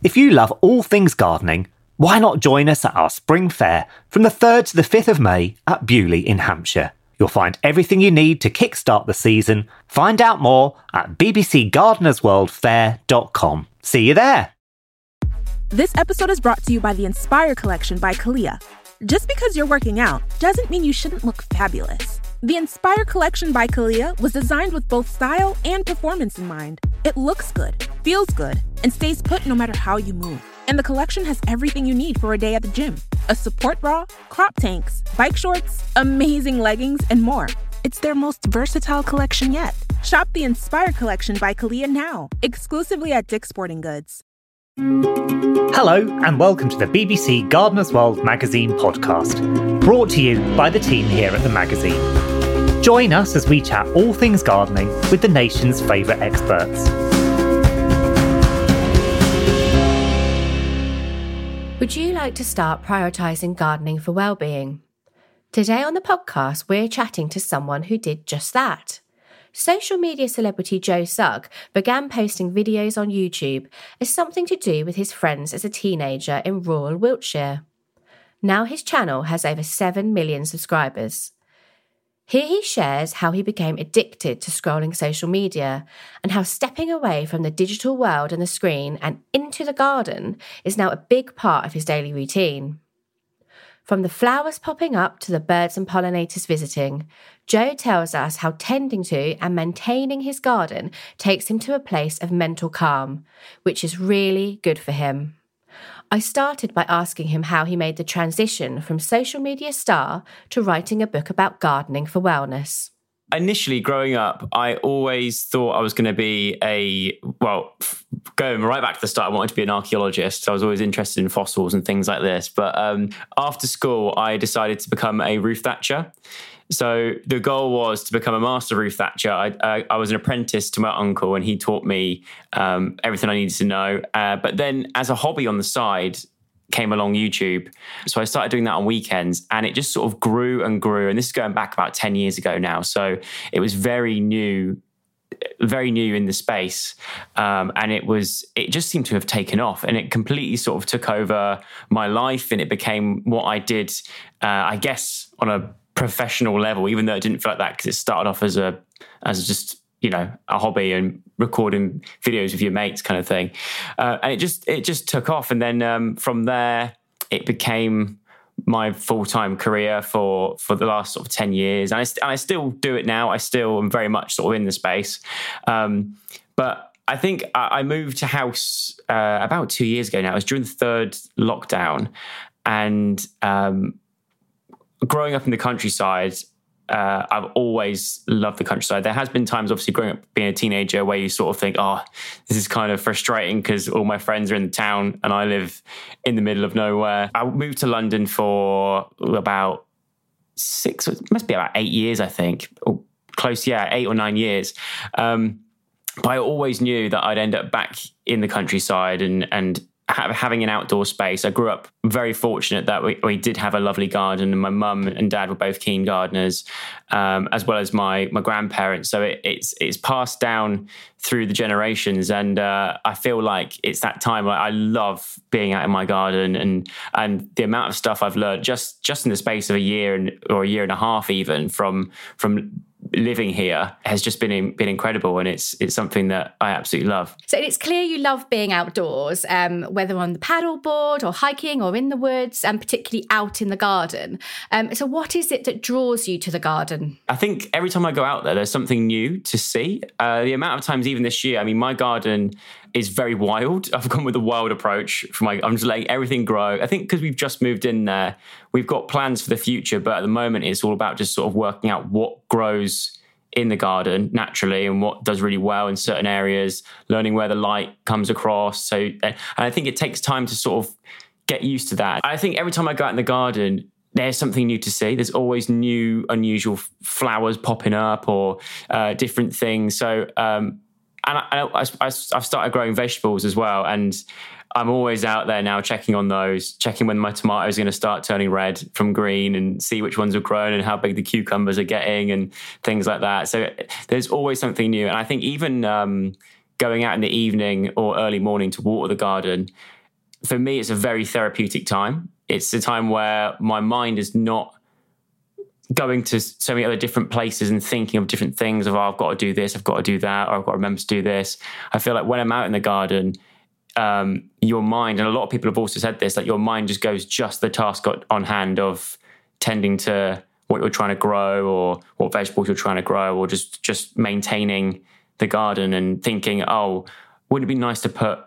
If you love all things gardening, why not join us at our spring fair from the 3rd to the 5th of May at Beaulieu in Hampshire? You'll find everything you need to kickstart the season. Find out more at bbcgardenersworldfair.com. See you there. This episode is brought to you by the Inspire Collection by CALIA. Just because you're working out doesn't mean you shouldn't look fabulous. The Inspire Collection by CALIA was designed with both style and performance in mind. It looks good, feels good, and stays put no matter how you move. And the collection has everything you need for a day at the gym a support bra, crop tanks, bike shorts, amazing leggings, and more. It's their most versatile collection yet. Shop the Inspire Collection by CALIA now, exclusively at Dick's Sporting Goods. Hello, and welcome to the BBC Gardener's World magazine podcast, brought to you by the team here at the magazine. Join us as we chat all things gardening with the nation's favourite experts. Would you like to start prioritising gardening for well-being? Today on the podcast, we're chatting to someone who did just that. Social media celebrity Joe Sugg began posting videos on YouTube as something to do with his friends as a teenager in rural Wiltshire. Now his channel has over 7 million subscribers. Here he shares how he became addicted to scrolling social media and how stepping away from the digital world and the screen and into the garden is now a big part of his daily routine. From the flowers popping up to the birds and pollinators visiting, Joe tells us how tending to and maintaining his garden takes him to a place of mental calm, which is really good for him. I started by asking him how he made the transition from social media star to writing a book about gardening for wellness initially growing up, I always thought I was going to be a well, going right back to the start. I wanted to be an archaeologist. I was always interested in fossils and things like this. But um, after school, I decided to become a roof thatcher. So the goal was to become a master roof thatcher. I, I, I was an apprentice to my uncle, and he taught me um, everything I needed to know. Uh, but then, as a hobby on the side, came along YouTube. So I started doing that on weekends and it just sort of grew and grew. And this is going back about 10 years ago now. So it was very new very new in the space um, and it was it just seemed to have taken off and it completely sort of took over my life and it became what i did uh, i guess on a professional level even though it didn't feel like that because it started off as a as just you know a hobby and recording videos with your mates kind of thing. Uh, and it just it just took off. And then um, from there it became my full-time career for for the last sort of 10 years. And I, st- and I still do it now. I still am very much sort of in the space. Um, but I think I, I moved to house uh, about two years ago now. It was during the third lockdown. And um, growing up in the countryside uh, I've always loved the countryside. There has been times, obviously, growing up being a teenager, where you sort of think, "Oh, this is kind of frustrating because all my friends are in the town and I live in the middle of nowhere." I moved to London for about six, must be about eight years, I think, or close, yeah, eight or nine years. Um, but I always knew that I'd end up back in the countryside and and having an outdoor space. I grew up very fortunate that we, we did have a lovely garden, and my mum and dad were both keen gardeners, um, as well as my my grandparents. So it, it's it's passed down through the generations, and uh, I feel like it's that time. I, I love being out in my garden, and and the amount of stuff I've learned just just in the space of a year and or a year and a half, even from from living here has just been been incredible, and it's it's something that I absolutely love. So it's clear you love being outdoors, um, whether on the paddleboard or hiking or in the woods, and particularly out in the garden. Um, so what is it that draws you to the garden? I think every time I go out there, there's something new to see. Uh, the amount of times, even this year, I mean, my garden is very wild. I've gone with a wild approach for my. I'm just letting everything grow. I think because we've just moved in there, we've got plans for the future, but at the moment, it's all about just sort of working out what grows in the garden naturally and what does really well in certain areas, learning where the light comes across. So, and I think it takes time to sort of get used to that. I think every time I go out in the garden, there's something new to see. There's always new, unusual flowers popping up or uh, different things. So, um, and I, I've started growing vegetables as well, and I'm always out there now checking on those, checking when my tomatoes are going to start turning red from green, and see which ones have grown and how big the cucumbers are getting, and things like that. So there's always something new, and I think even um, going out in the evening or early morning to water the garden, for me, it's a very therapeutic time. It's a time where my mind is not going to so many other different places and thinking of different things of oh, I've got to do this, I've got to do that, or I've got to remember to do this. I feel like when I'm out in the garden, um, your mind, and a lot of people have also said this, that your mind just goes just the task on hand of tending to what you're trying to grow or what vegetables you're trying to grow or just just maintaining the garden and thinking, oh, wouldn't it be nice to put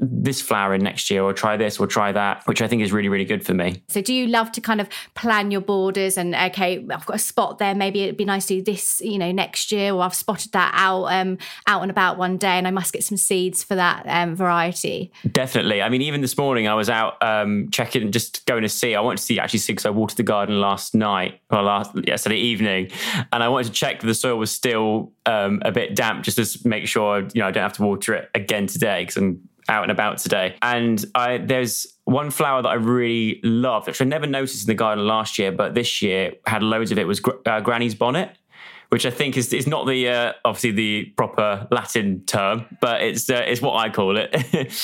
this flower in next year or try this or try that, which I think is really, really good for me. So do you love to kind of plan your borders and okay, I've got a spot there, maybe it'd be nice to do this, you know, next year, or I've spotted that out um out and about one day and I must get some seeds for that um, variety. Definitely. I mean, even this morning I was out um checking just going to see. I wanted to see actually see because I watered the garden last night or last yesterday evening and I wanted to check that the soil was still um, a bit damp just to make sure you know I don't have to water it again today because I'm out and about today. And I there's one flower that I really love, which I never noticed in the garden last year, but this year had loads of it. Was uh, Granny's bonnet. Which I think is is not the uh, obviously the proper Latin term, but it's uh, it's what I call it.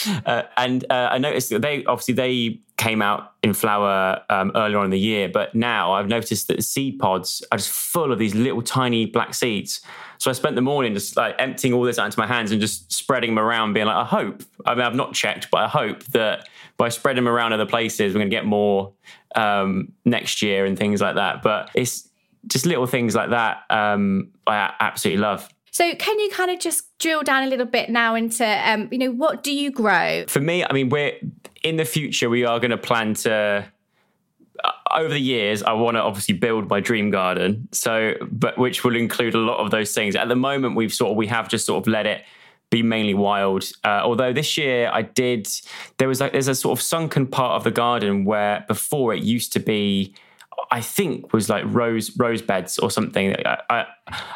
Uh, and uh, I noticed that they obviously they came out in flower um, earlier on in the year, but now I've noticed that the seed pods are just full of these little tiny black seeds. So I spent the morning just like emptying all this out into my hands and just spreading them around, being like, I hope. I mean, I've not checked, but I hope that by spreading them around other places, we're going to get more um, next year and things like that. But it's just little things like that. Um, I absolutely love. So, can you kind of just drill down a little bit now into, um, you know, what do you grow? For me, I mean, we're in the future, we are going to plan to over the years, I want to obviously build my dream garden. So, but which will include a lot of those things. At the moment, we've sort of we have just sort of let it be mainly wild. Uh, although this year I did, there was like there's a sort of sunken part of the garden where before it used to be. I think was like rose rose beds or something. I, I,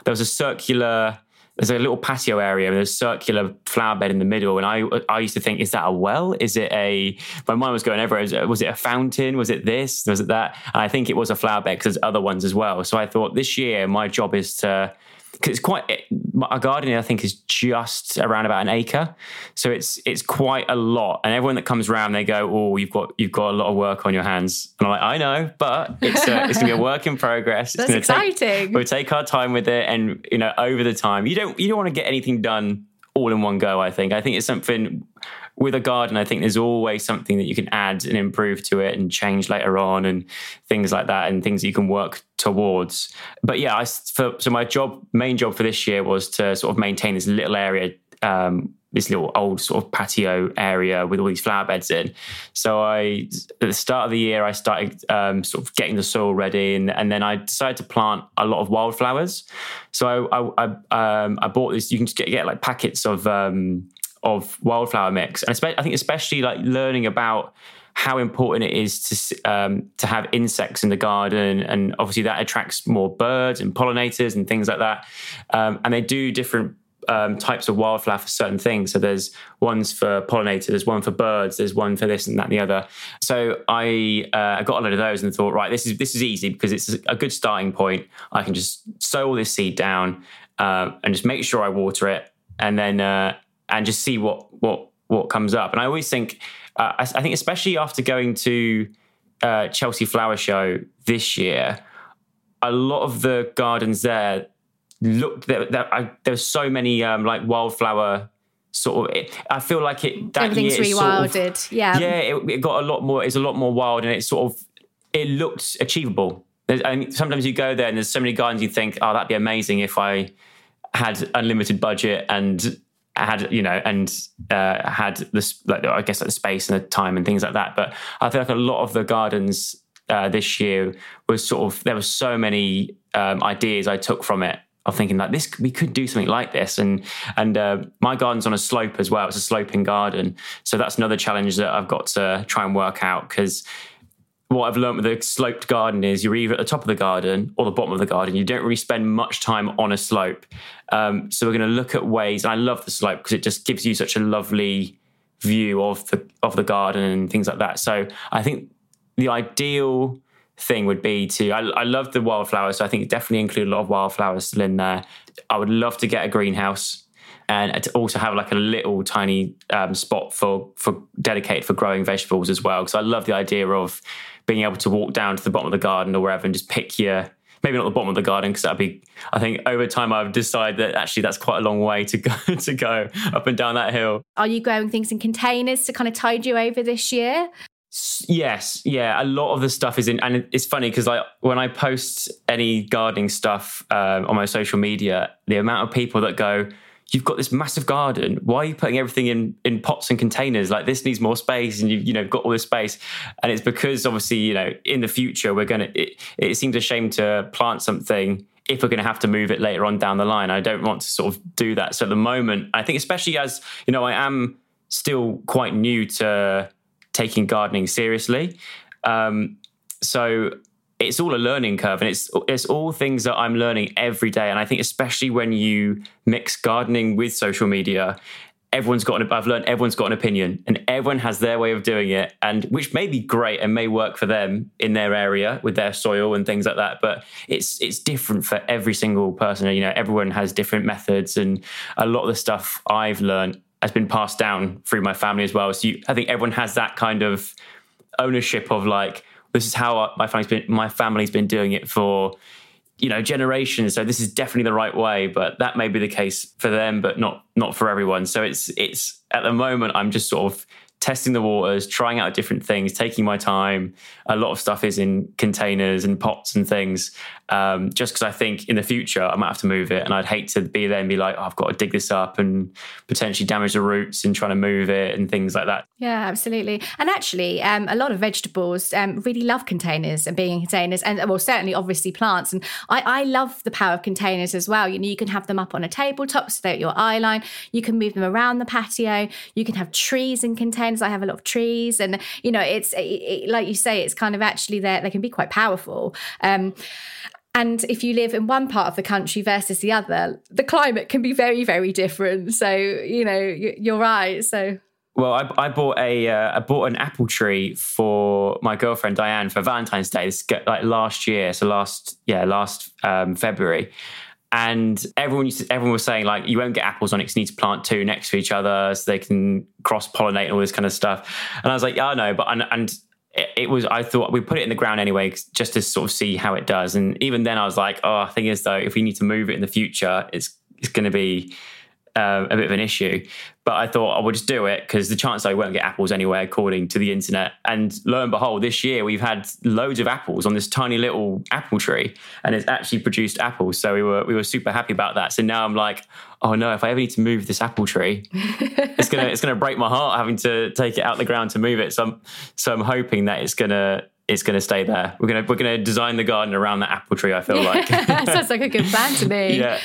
there was a circular there's a little patio area and there's a circular flower bed in the middle. And I I used to think, is that a well? Is it a? My mind was going everywhere. Was it a fountain? Was it this? Was it that? And I think it was a flower bed because there's other ones as well. So I thought this year my job is to it's quite our garden I think is just around about an acre, so it's it's quite a lot. And everyone that comes around, they go, "Oh, you've got you've got a lot of work on your hands." And I'm like, "I know, but it's a, it's gonna be a work in progress. It's That's exciting. Take, we'll take our time with it, and you know, over the time, you don't you don't want to get anything done all in one go. I think I think it's something with a garden, I think there's always something that you can add and improve to it and change later on and things like that and things that you can work towards. But yeah, I, for, so my job, main job for this year was to sort of maintain this little area, um, this little old sort of patio area with all these flower beds in. So I, at the start of the year, I started um, sort of getting the soil ready, and, and, then I decided to plant a lot of wildflowers. So I, I, I, um, I bought this. You can just get, get like packets of um, of wildflower mix, and I think especially like learning about how important it is to um, to have insects in the garden, and obviously that attracts more birds and pollinators and things like that. Um, and they do different um, types of wildflower for certain things. So there's ones for pollinators, there's one for birds, there's one for this and that and the other. So I uh, got a load of those and thought, right, this is this is easy because it's a good starting point. I can just sow all this seed down uh, and just make sure I water it, and then uh, and just see what what what comes up. And I always think, uh, I, I, think especially after going to uh, Chelsea Flower Show this year, a lot of the gardens there looked there. there, I, there were so many um, like wildflower sort of. It, I feel like it. That Everything's year rewilded. Sort of, yeah, yeah. It, it, got a lot more. It's a lot more wild, and it sort of it looked achievable. I mean, sometimes you go there and there's so many gardens you think, oh, that'd be amazing if I had unlimited budget and had you know and uh, had this like I guess like the space and the time and things like that. But I feel like a lot of the gardens uh, this year was sort of there were so many um, ideas I took from it of thinking like this we could do something like this. And and uh, my garden's on a slope as well. It's a sloping garden. So that's another challenge that I've got to try and work out because what I've learned with a sloped garden is you're either at the top of the garden or the bottom of the garden. You don't really spend much time on a slope. Um, so we're going to look at ways. I love the slope because it just gives you such a lovely view of the of the garden and things like that. So I think the ideal thing would be to. I, I love the wildflowers, so I think definitely include a lot of wildflowers still in there. I would love to get a greenhouse. and to also have like a little tiny um, spot for for dedicated for growing vegetables as well. Because I love the idea of being able to walk down to the bottom of the garden or wherever and just pick your maybe not the bottom of the garden because that'd be I think over time I've decided that actually that's quite a long way to go to go up and down that hill. Are you growing things in containers to kind of tide you over this year? Yes, yeah. A lot of the stuff is in, and it's funny because like when I post any gardening stuff um, on my social media, the amount of people that go, "You've got this massive garden. Why are you putting everything in in pots and containers? Like this needs more space, and you've you know got all this space." And it's because obviously you know in the future we're gonna. It, it seems a shame to plant something if we're going to have to move it later on down the line. I don't want to sort of do that. So at the moment, I think especially as you know, I am still quite new to taking gardening seriously. Um, so it's all a learning curve and it's it's all things that I'm learning every day. And I think especially when you mix gardening with social media, everyone's got an, I've learned everyone's got an opinion and everyone has their way of doing it and which may be great and may work for them in their area with their soil and things like that but it's it's different for every single person you know everyone has different methods and a lot of the stuff I've learned has been passed down through my family as well. So you, I think everyone has that kind of ownership of like, this is how uh, my family's been, my family's been doing it for, you know, generations. So this is definitely the right way, but that may be the case for them, but not, not for everyone. So it's, it's at the moment, I'm just sort of testing the waters, trying out different things, taking my time. A lot of stuff is in containers and pots and things, um, just because I think in the future I might have to move it, and I'd hate to be there and be like, oh, I've got to dig this up and potentially damage the roots and trying to move it and things like that. Yeah, absolutely. And actually, um, a lot of vegetables um, really love containers and being in containers, and well, certainly, obviously, plants. And I, I love the power of containers as well. You know, you can have them up on a tabletop so they're at your eye line. You can move them around the patio. You can have trees in containers I have a lot of trees, and you know, it's it, it, like you say, it's kind of actually there. They can be quite powerful. Um, and if you live in one part of the country versus the other, the climate can be very, very different. So you know, you're right. So well, I, I, bought a uh, I bought an apple tree for my girlfriend Dianne for Valentine's Day. This like last year, so last yeah last um, February, and everyone to, everyone was saying like you won't get apples on it you need to plant two next to each other so they can cross pollinate and all this kind of stuff. And I was like, yeah, I know, but and, and it, was I thought we put it in the ground anyway just to sort of see how it does. And even then, I was like, oh, thing is though, if we need to move it in the future, it's it's going to be uh, a bit of an issue. But I thought I would just do it because the chance I won't get apples anyway, according to the internet. And lo and behold, this year we've had loads of apples on this tiny little apple tree, and it's actually produced apples. So we were we were super happy about that. So now I'm like, oh no, if I ever need to move this apple tree, it's gonna it's gonna break my heart having to take it out the ground to move it. So I'm so I'm hoping that it's gonna it's going to stay there. We're going to we're going to design the garden around that apple tree. I feel like sounds like a good plan to me. Yeah.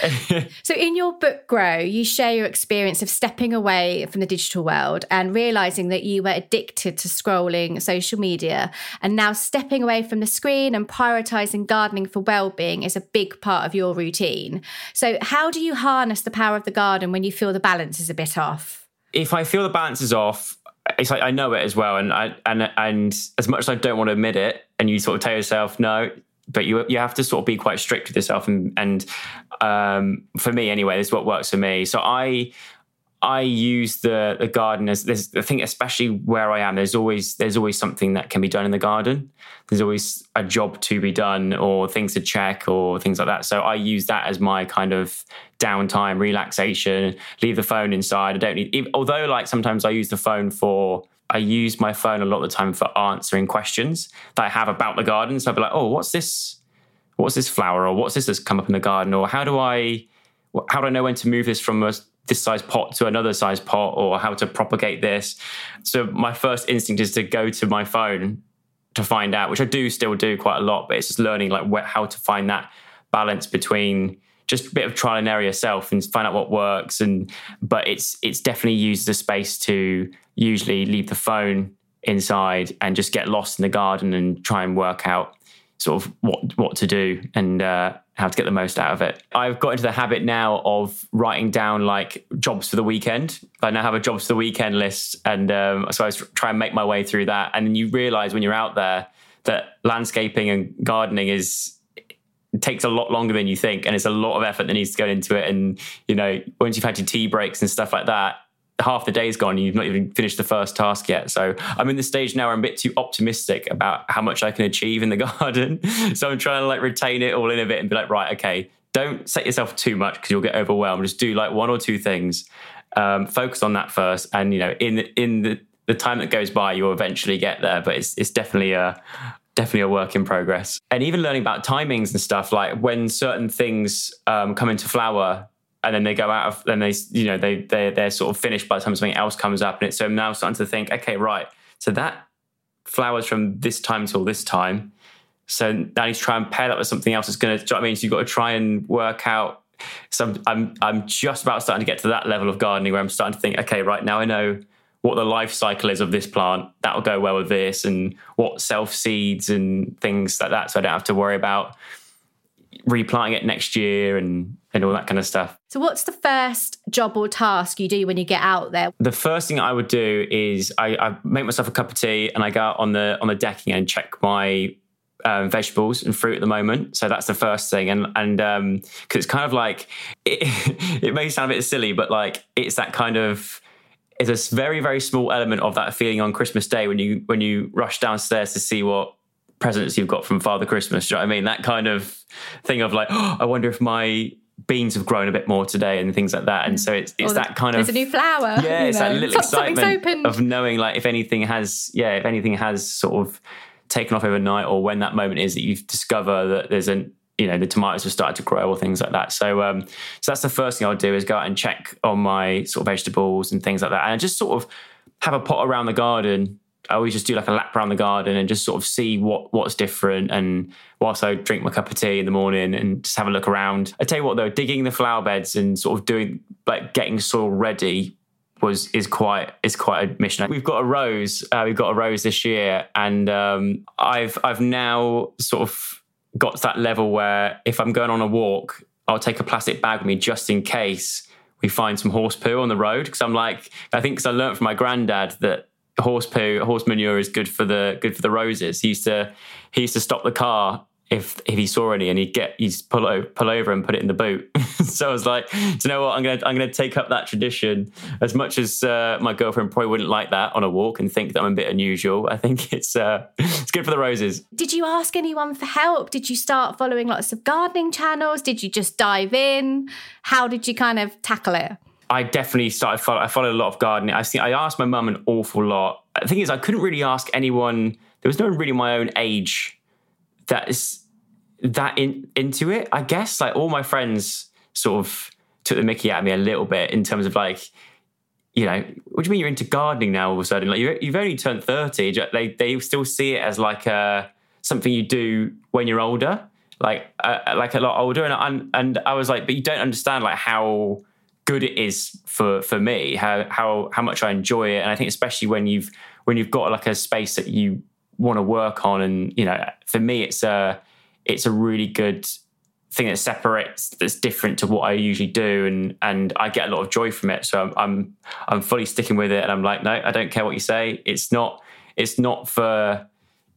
so in your book, Grow, you share your experience of stepping away from the digital world and realizing that you were addicted to scrolling social media, and now stepping away from the screen and prioritizing gardening for well-being is a big part of your routine. So how do you harness the power of the garden when you feel the balance is a bit off? If I feel the balance is off, it's like I know it as well, and I and and as much as I don't want to admit it, and you sort of tell yourself no, but you you have to sort of be quite strict with yourself, and and um, for me anyway, this is what works for me. So I I use the the garden as there's I think especially where I am there's always there's always something that can be done in the garden. There's always a job to be done or things to check or things like that. So I use that as my kind of downtime, relaxation, leave the phone inside. I don't need although like sometimes I use the phone for I use my phone a lot of the time for answering questions that I have about the garden. So I'll be like, oh, what's this? What's this flower? Or what's this that's come up in the garden? Or how do I how do I know when to move this from a this size pot to another size pot or how to propagate this. So my first instinct is to go to my phone to find out, which I do still do quite a lot, but it's just learning like how to find that balance between just a bit of trial and error yourself and find out what works and but it's it's definitely used the space to usually leave the phone inside and just get lost in the garden and try and work out sort of what what to do and uh, how to get the most out of it. I've got into the habit now of writing down like jobs for the weekend. I now have a jobs for the weekend list, and um, so I try and make my way through that. And then you realise when you're out there that landscaping and gardening is takes a lot longer than you think, and it's a lot of effort that needs to go into it. And you know, once you've had your tea breaks and stuff like that, half the day's gone you've not even finished the first task yet. So I'm in the stage now where I'm a bit too optimistic about how much I can achieve in the garden. so I'm trying to like retain it all in a bit and be like, right, okay, don't set yourself too much because you'll get overwhelmed. Just do like one or two things. Um, focus on that first, and you know, in the, in the the time that goes by, you'll eventually get there. But it's it's definitely a definitely a work in progress. And even learning about timings and stuff, like when certain things um, come into flower, and then they go out of, then they you know they they they're sort of finished by the time something else comes up, and it's so I'm now starting to think, okay, right, so that flowers from this time till this time. So now I need to try and pair that with something else that's going to. You know I mean, so you've got to try and work out. So I'm, I'm I'm just about starting to get to that level of gardening where I'm starting to think, okay, right now I know what the life cycle is of this plant. That'll go well with this, and what self seeds and things like that. So I don't have to worry about replanting it next year and and all that kind of stuff. So, what's the first job or task you do when you get out there? The first thing I would do is I, I make myself a cup of tea and I go out on the on the decking and check my um, vegetables and fruit at the moment. So that's the first thing, and and because um, it's kind of like it, it may sound a bit silly, but like it's that kind of it's a very very small element of that feeling on Christmas Day when you when you rush downstairs to see what presents you've got from Father Christmas. Do you know what I mean? That kind of thing of like, oh, I wonder if my beans have grown a bit more today and things like that. And so it's it's that kind of there's a new flower. Yeah, it's know. that little excitement of knowing like if anything has yeah, if anything has sort of taken off overnight or when that moment is that you discover that there's an you know the tomatoes have started to grow or things like that. So um, so that's the first thing I'll do is go out and check on my sort of vegetables and things like that, and just sort of have a pot around the garden. I always just do like a lap around the garden and just sort of see what what's different. And whilst I drink my cup of tea in the morning and just have a look around, I tell you what though, digging the flower beds and sort of doing like getting soil ready was is quite is quite a mission. We've got a rose. Uh, we've got a rose this year, and um, I've I've now sort of got to that level where if I'm going on a walk, I'll take a plastic bag with me just in case we find some horse poo on the road. Because I'm like, I think because I learned from my granddad that horse poo, horse manure is good for the good for the roses. He used to he used to stop the car if if he saw any and he'd get he'd pull over, pull over and put it in the boot. so I was like, do you know what? I'm gonna I'm gonna take up that tradition. As much as uh, my girlfriend probably wouldn't like that on a walk and think that I'm a bit unusual, I think it's uh, it's good for the roses. Did you ask anyone for help? Did you start following lots of gardening channels? Did you just dive in? How did you kind of tackle it? I definitely started. Follow, I followed a lot of gardening. I think I asked my mum an awful lot. The thing is, I couldn't really ask anyone. There was no one really my own age that is that in, into it. I guess like all my friends sort of took the Mickey out of me a little bit in terms of like, you know, what do you mean you're into gardening now all of a sudden? Like you have only turned thirty. They they still see it as like a something you do when you're older, like uh, like a lot older. And and I was like, but you don't understand like how good it is for for me, how how how much I enjoy it. And I think especially when you've when you've got like a space that you want to work on, and you know, for me, it's a it's a really good thing that separates that's different to what I usually do and and I get a lot of joy from it so I'm I'm, I'm fully sticking with it and I'm like no I don't care what you say it's not it's not for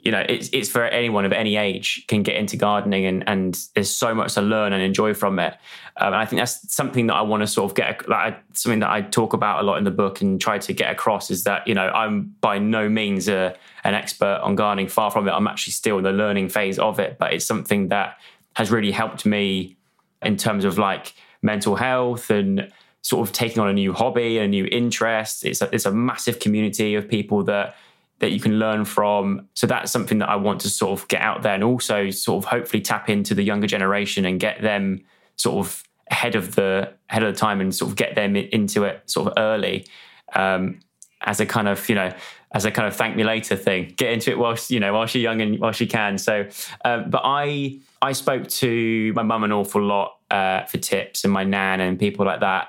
you know it's it's for anyone of any age can get into gardening and and there's so much to learn and enjoy from it. Um, and I think that's something that I want to sort of get like something that I talk about a lot in the book and try to get across is that you know I'm by no means a, an expert on gardening far from it. I'm actually still in the learning phase of it but it's something that has really helped me in terms of like mental health and sort of taking on a new hobby a new interest. It's a, it's a massive community of people that that you can learn from. So that's something that I want to sort of get out there and also sort of hopefully tap into the younger generation and get them sort of ahead of the ahead of the time and sort of get them into it sort of early um, as a kind of you know as a kind of thank me later thing. Get into it whilst you know whilst you're young and whilst you can. So, um, but I I spoke to my mum an awful lot uh, for tips and my nan and people like that.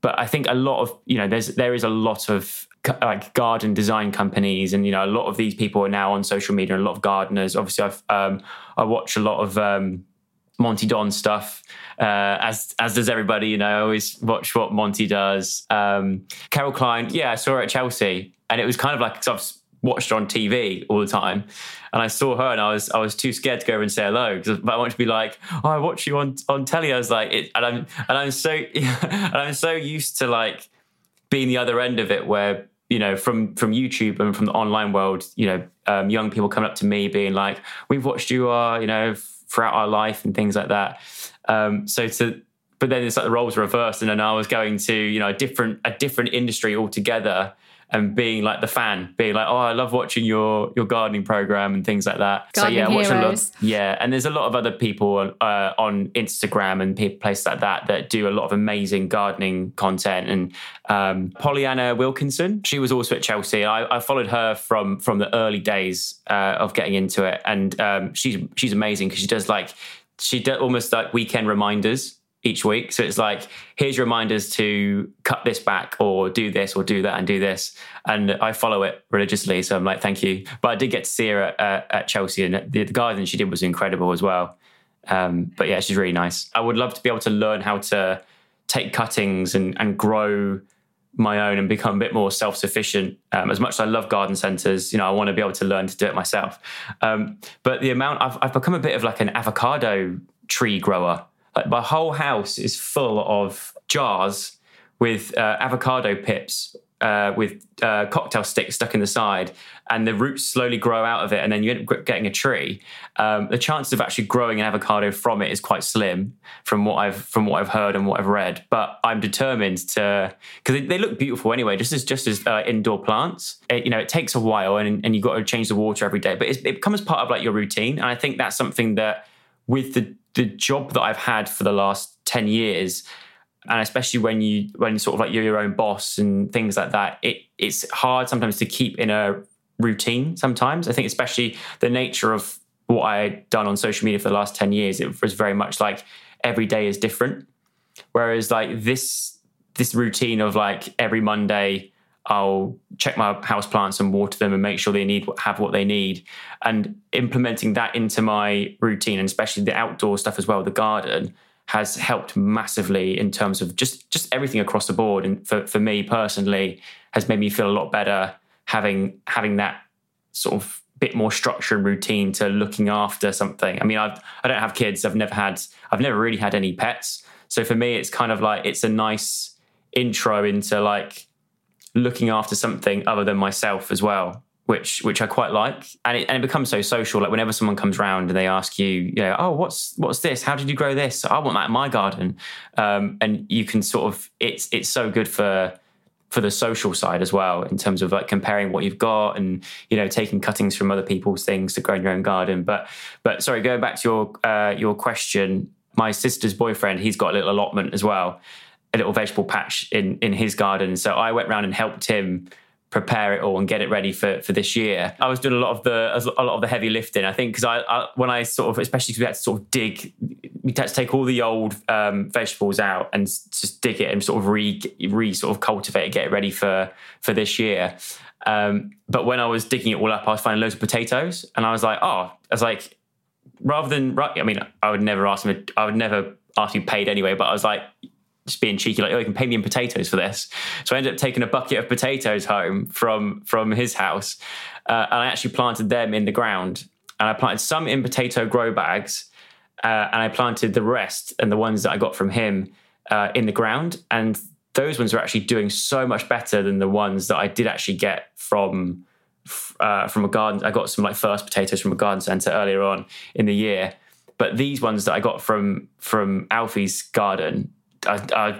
But I think a lot of you know there's there is a lot of like garden design companies and you know a lot of these people are now on social media and a lot of gardeners obviously i've um, i watch a lot of um, monty don stuff uh, as as does everybody you know i always watch what monty does um, carol klein yeah i saw her at chelsea and it was kind of like cause I've watched her on TV all the time. And I saw her and I was I was too scared to go over and say hello because I wanted to be like, oh, I watch you on on telly. I was like, it, and I'm and I'm so and I'm so used to like being the other end of it where you know from from YouTube and from the online world, you know, um, young people coming up to me being like, we've watched you, uh, you know, throughout our life and things like that. Um, so to but then it's like the roles reversed and then I was going to you know a different a different industry altogether and being like the fan, being like, oh, I love watching your your gardening program and things like that. Gardening so yeah, watch a lot. Yeah, and there's a lot of other people uh, on Instagram and people places like that that do a lot of amazing gardening content. And um, Pollyanna Wilkinson, she was also at Chelsea. I, I followed her from from the early days uh, of getting into it, and um, she's she's amazing because she does like she does almost like weekend reminders each week. So it's like, here's reminders to cut this back or do this or do that and do this. And I follow it religiously. So I'm like, thank you. But I did get to see her at, uh, at Chelsea and the, the garden she did was incredible as well. Um, but yeah, she's really nice. I would love to be able to learn how to take cuttings and, and grow my own and become a bit more self-sufficient. Um, as much as I love garden centres, you know, I want to be able to learn to do it myself. Um, but the amount I've, I've become a bit of like an avocado tree grower. Like my whole house is full of jars with uh, avocado pips uh, with uh, cocktail sticks stuck in the side, and the roots slowly grow out of it, and then you end up getting a tree. Um, the chances of actually growing an avocado from it is quite slim, from what I've from what I've heard and what I've read. But I'm determined to because they, they look beautiful anyway, just as just as uh, indoor plants. It, you know, it takes a while, and and you've got to change the water every day, but it becomes part of like your routine, and I think that's something that with the the job that I've had for the last ten years and especially when you when sort of like you're your own boss and things like that it it's hard sometimes to keep in a routine sometimes. I think especially the nature of what i had done on social media for the last 10 years it was very much like every day is different. Whereas like this this routine of like every monday I'll check my house plants and water them and make sure they need have what they need, and implementing that into my routine and especially the outdoor stuff as well, the garden has helped massively in terms of just just everything across the board. And for, for me personally, has made me feel a lot better having having that sort of bit more structure and routine to looking after something. I mean, I've I don't have kids. I've never had I've never really had any pets. So for me, it's kind of like it's a nice intro into like looking after something other than myself as well which which I quite like, and it, and it becomes so social. Like whenever someone comes round and they ask you, you know, oh, what's what's this? How did you grow this? I want that in my garden, um, and you can sort of it's it's so good for for the social side as well in terms of like comparing what you've got and you know taking cuttings from other people's things to grow in your own garden. But but sorry, going back to your uh, your question, my sister's boyfriend, he's got a little allotment as well, a little vegetable patch in in his garden. So I went round and helped him prepare it all and get it ready for for this year. I was doing a lot of the a lot of the heavy lifting. I think because I, I, when I sort of especially because we had to sort of dig, we had to take all the old um, vegetables out and just dig it and sort of re re sort of cultivate it, get it ready for for this year. Um, but when I was digging it all up, I was finding loads of potatoes, and I was like, oh, I was like, rather than I mean, I would never ask him. I would never ask you paid anyway, but I was like, just being cheeky, like, oh, you can pay me in potatoes for this. So I ended up taking a bucket of potatoes home from from his house, uh, and I actually planted them in the ground. And I planted some in potato grow bags, uh, and I planted the rest and the ones that I got from him uh, in the ground. And those ones are actually doing so much better than the ones that I did actually get from uh, from a garden. I got some like first potatoes from a garden centre earlier on in the year. But these ones that I got from from Alfie's garden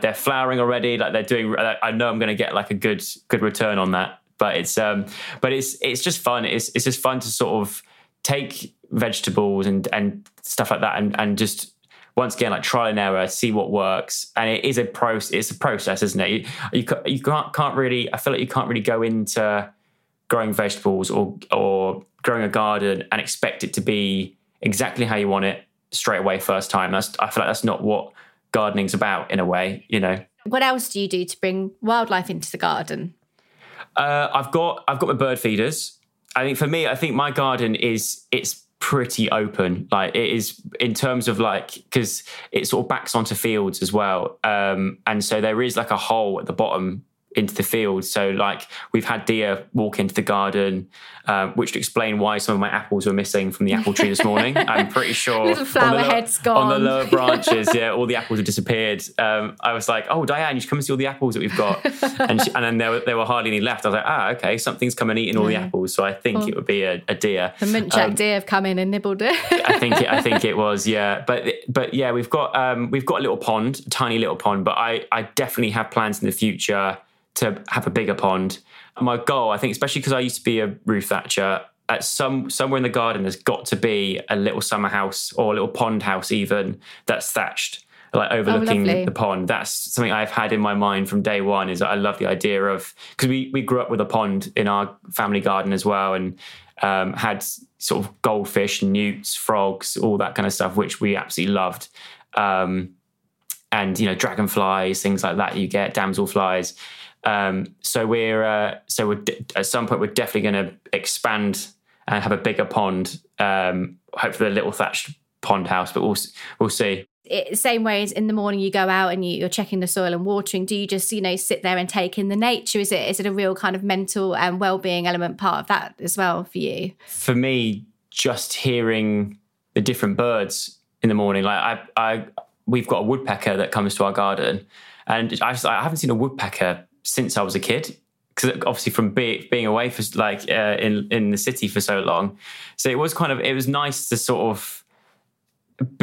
they're flowering already. Like they're doing. I know I'm going to get like a good good return on that. But it's um, but it's it's just fun. It's it's just fun to sort of take vegetables and and stuff like that and and just once again like trial and error see what works and it is a process it's a process isn't it you, you, you can't can't really i feel like you can't really go into growing vegetables or or growing a garden and expect it to be exactly how you want it straight away first time that's i feel like that's not what gardening's about in a way, you know. What else do you do to bring wildlife into the garden? Uh, I've got I've got my bird feeders. I think for me, I think my garden is it's pretty open. Like it is in terms of like because it sort of backs onto fields as well, um, and so there is like a hole at the bottom into the field. So like we've had deer walk into the garden, uh, which would explain why some of my apples were missing from the apple tree this morning. I'm pretty sure Little flower on, the lower, heads gone. on the lower branches, yeah, all the apples have disappeared. Um, I was like, oh Dianne, you should come and see all the apples that we've got, and she, and then there were, there were hardly any left. I was like, ah, okay, something's come and eaten all the apples. So I think it would be a, a deer. The muntjac Um, deer have come in and nibbled it. I think it, I think it was yeah, but but yeah, we've got um, we've got a little pond, tiny little pond, but I I definitely have plans in the future to have a bigger pond. My goal, I think, especially because I used to be a roof thatcher, at some somewhere in the garden, there's got to be a little summer house or a little pond house even that's thatched. Like overlooking lovely. the pond. That's something I've had in my mind from day one. Is that I love the idea of because we we grew up with a pond in our family garden as well, and um, had sort of goldfish, newts, frogs, all that kind of stuff, which we absolutely loved. Um, and you know, dragonflies, things like that. You get damselflies. Um, so we're uh, so we're de- at some point we're definitely going to expand and have a bigger pond. Um, hopefully, a little thatched pond house, but we'll we'll see. it, same way as in the morning you go out and you, you're checking the soil and watering do you just you know sit there and take in the nature is it is it a real kind of mental and well-being element part of that as well for you for me, just hearing the different birds in the morning, like I, I, we've got a woodpecker that comes to our garden, and I, just, I haven't seen a woodpecker since I was a kid. Because obviously, from be, being away for like uh, in in the city for so long, so it was kind of it was nice to sort of.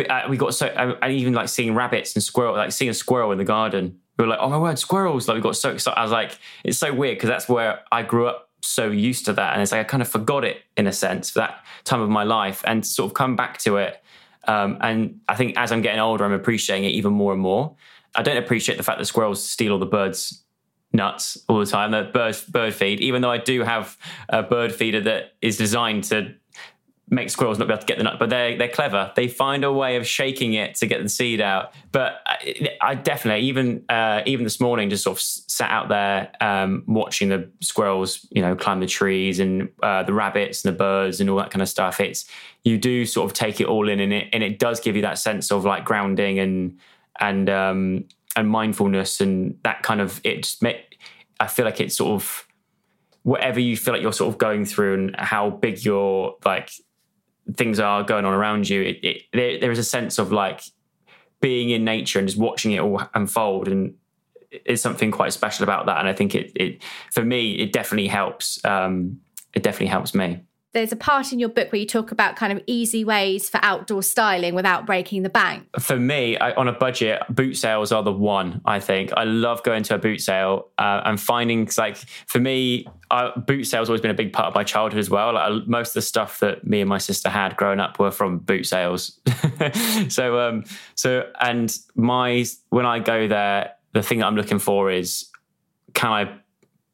uh, We got so I, I even like seeing rabbits and squirrel, like seeing a squirrel in the garden. We were like, oh my word, squirrels! Like we got so excited. I was like, it's so weird because that's where I grew up so used to that. And it's like I kind of forgot it in a sense for that time of my life and sort of come back to it. Um, and I think as I'm getting older, I'm appreciating it even more and more. I don't appreciate the fact that squirrels steal all the birds' nuts all the time, that bird, bird feed, even though I do have a bird feeder that is designed to make squirrels not be able to get the nut, but they're they're clever. They find a way of shaking it to get the seed out. But I, I definitely even uh, even this morning just sort of sat out there um, watching the squirrels, you know, climb the trees and uh, the rabbits and the birds and all that kind of stuff. It's you do sort of take it all in, and it and it does give you that sense of like grounding and and um, and mindfulness and that kind of it. Just make, I feel like it's sort of whatever you feel like you're sort of going through and how big your like things are going on around you it, it, there, there is a sense of like being in nature and just watching it all unfold and is something quite special about that and i think it, it for me it definitely helps um it definitely helps me there's a part in your book where you talk about kind of easy ways for outdoor styling without breaking the bank. For me I, on a budget boot sales are the one i think. I love going to a boot sale uh, and finding like for me uh, boot sales always been a big part of my childhood as well. Like, I- most of the stuff that me and my sister had growing up were from boot sales. So um so and my when i go there the thing that i'm looking for is can i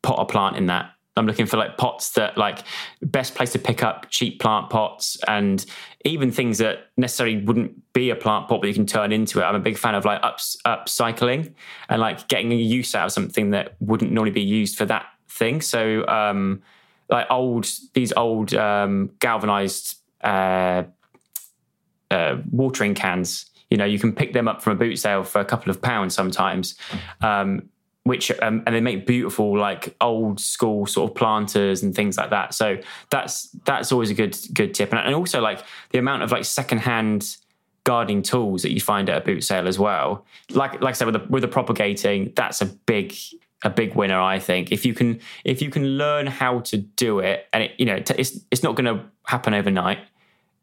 pot a plant in that I'm looking for like pots that like best place to pick up cheap plant pots and even things that necessarily wouldn't be a plant pot but you can turn into it. I'm a big fan of like ups, upcycling and like getting a use out of something that wouldn't normally be used for that thing. So um like old these old um galvanized uh uh, watering cans. You know, you can pick them up from a boot sale for a couple of pounds sometimes, um, which um, and they make beautiful like old school sort of planters and things like that. So that's that's always a good good tip, and, and also like the amount of like secondhand gardening tools that you find at a boot sale as well. Like like I said with the with the propagating, that's a big a big winner I think. If you can if you can learn how to do it, and it, you know it's it's not going to happen overnight.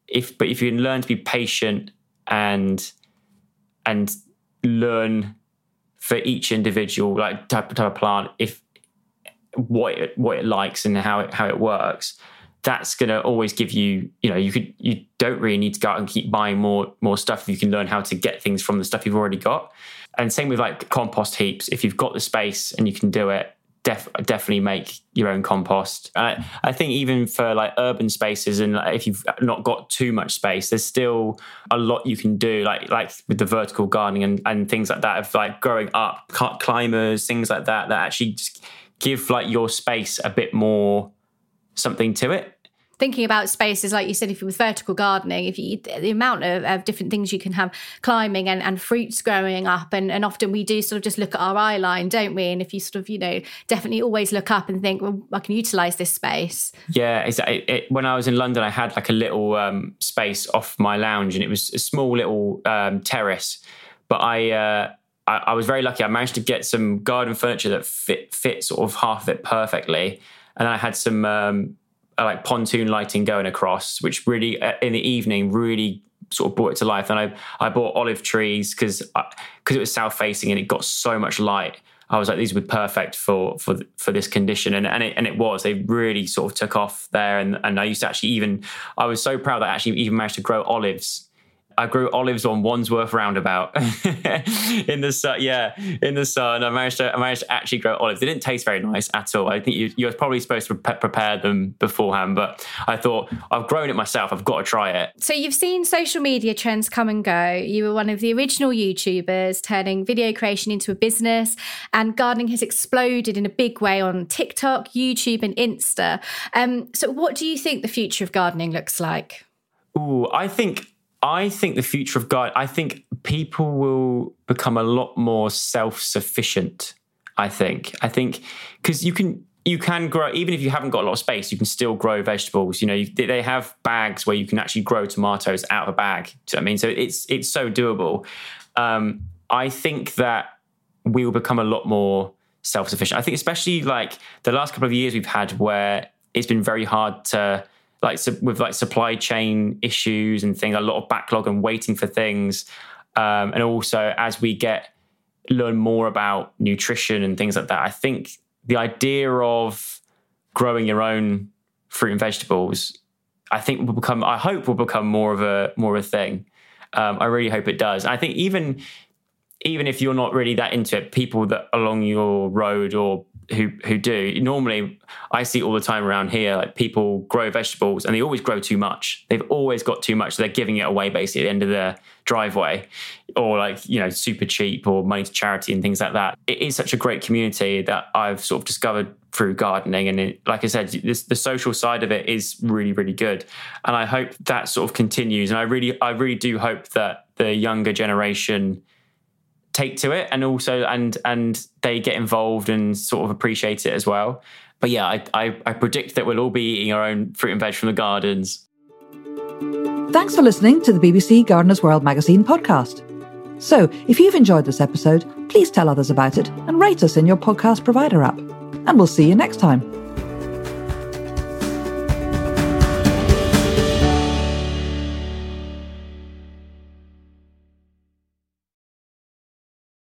If but if you can learn to be patient and and learn for each individual like type, type of plant if what it, what it likes and how it how it works that's going to always give you you know you could you don't really need to go out and keep buying more more stuff you can learn how to get things from the stuff you've already got. And same with like compost heaps. If you've got the space and you can do it def- definitely make your own compost. I, I think even for like urban spaces and like, if you've not got too much space there's still a lot you can do like like with the vertical gardening and, and things like that of like growing up cl- climbers things like that that actually just give like your space a bit more something to it thinking about spaces like you said if you with vertical gardening if you the amount of, of, different things you can have climbing and, and fruits growing up. And, and often we do sort of just look at our eye line don't we? And if you sort of you know definitely always look up and think well i can utilize this space. Yeah exactly it, it, when i was in london i had like a little um, space off my lounge and it was a small little um, terrace. But i uh, I, I was very lucky. I managed to get some garden furniture that fit fit sort of half of it perfectly, and I had some um, like pontoon lighting going across, which really uh, in the evening really sort of brought it to life. And I I bought olive trees because because it was south facing and it got so much light. I was like, these would be perfect for for for this condition, and and it and it was. They really sort of took off there, and and I used to actually even I was so proud that I actually even managed to grow olives I grew olives on Wandsworth Roundabout in the sun. Yeah, in the sun. I managed to I managed to actually grow olives. They didn't taste very nice at all. I think you, you're probably supposed to pre- prepare them beforehand, but I thought I've grown it myself. I've got to try it. So you've seen social media trends come and go. You were one of the original YouTubers turning video creation into a business, and gardening has exploded in a big way on TikTok, YouTube, and Insta. Um, so what do you think the future of gardening looks like? Ooh, I think I think the future of God, I think people will become a lot more self sufficient. I think. I think because you can you can grow even if you haven't got a lot of space you can still grow vegetables you know you, they have bags where you can actually grow tomatoes out of a bag do you know I mean so it's it's so doable um, I think that we will become a lot more self-sufficient I think especially like the last couple of years we've had where it's been very hard to like with like supply chain issues and things, a lot of backlog and waiting for things. Um, and also as we get learn more about nutrition and things like that, I think the idea of growing your own fruit and vegetables, I think will become, I hope will become more of a more of a thing. Um, I really hope it does. I think even even if you're not really that into it, people that along your road or who who do normally I see all the time around here like people grow vegetables and they always grow too much. They've always got too much. So they're giving it away basically at the end of their driveway, or like you know super cheap or money to charity and things like that. It is such a great community that I've sort of discovered through gardening, and it, like I said, this, the social side of it is really really good, and I hope that sort of continues. And I really I really do hope that the younger generation take to it and also and and they get involved and sort of appreciate it as well. But yeah I, I, I predict that we'll all be eating our own fruit and veg from the gardens. Thanks for listening to the bbc gardeners world magazine podcast. So if you've enjoyed this episode please tell others about it and rate us in your podcast provider app. And we'll see you next time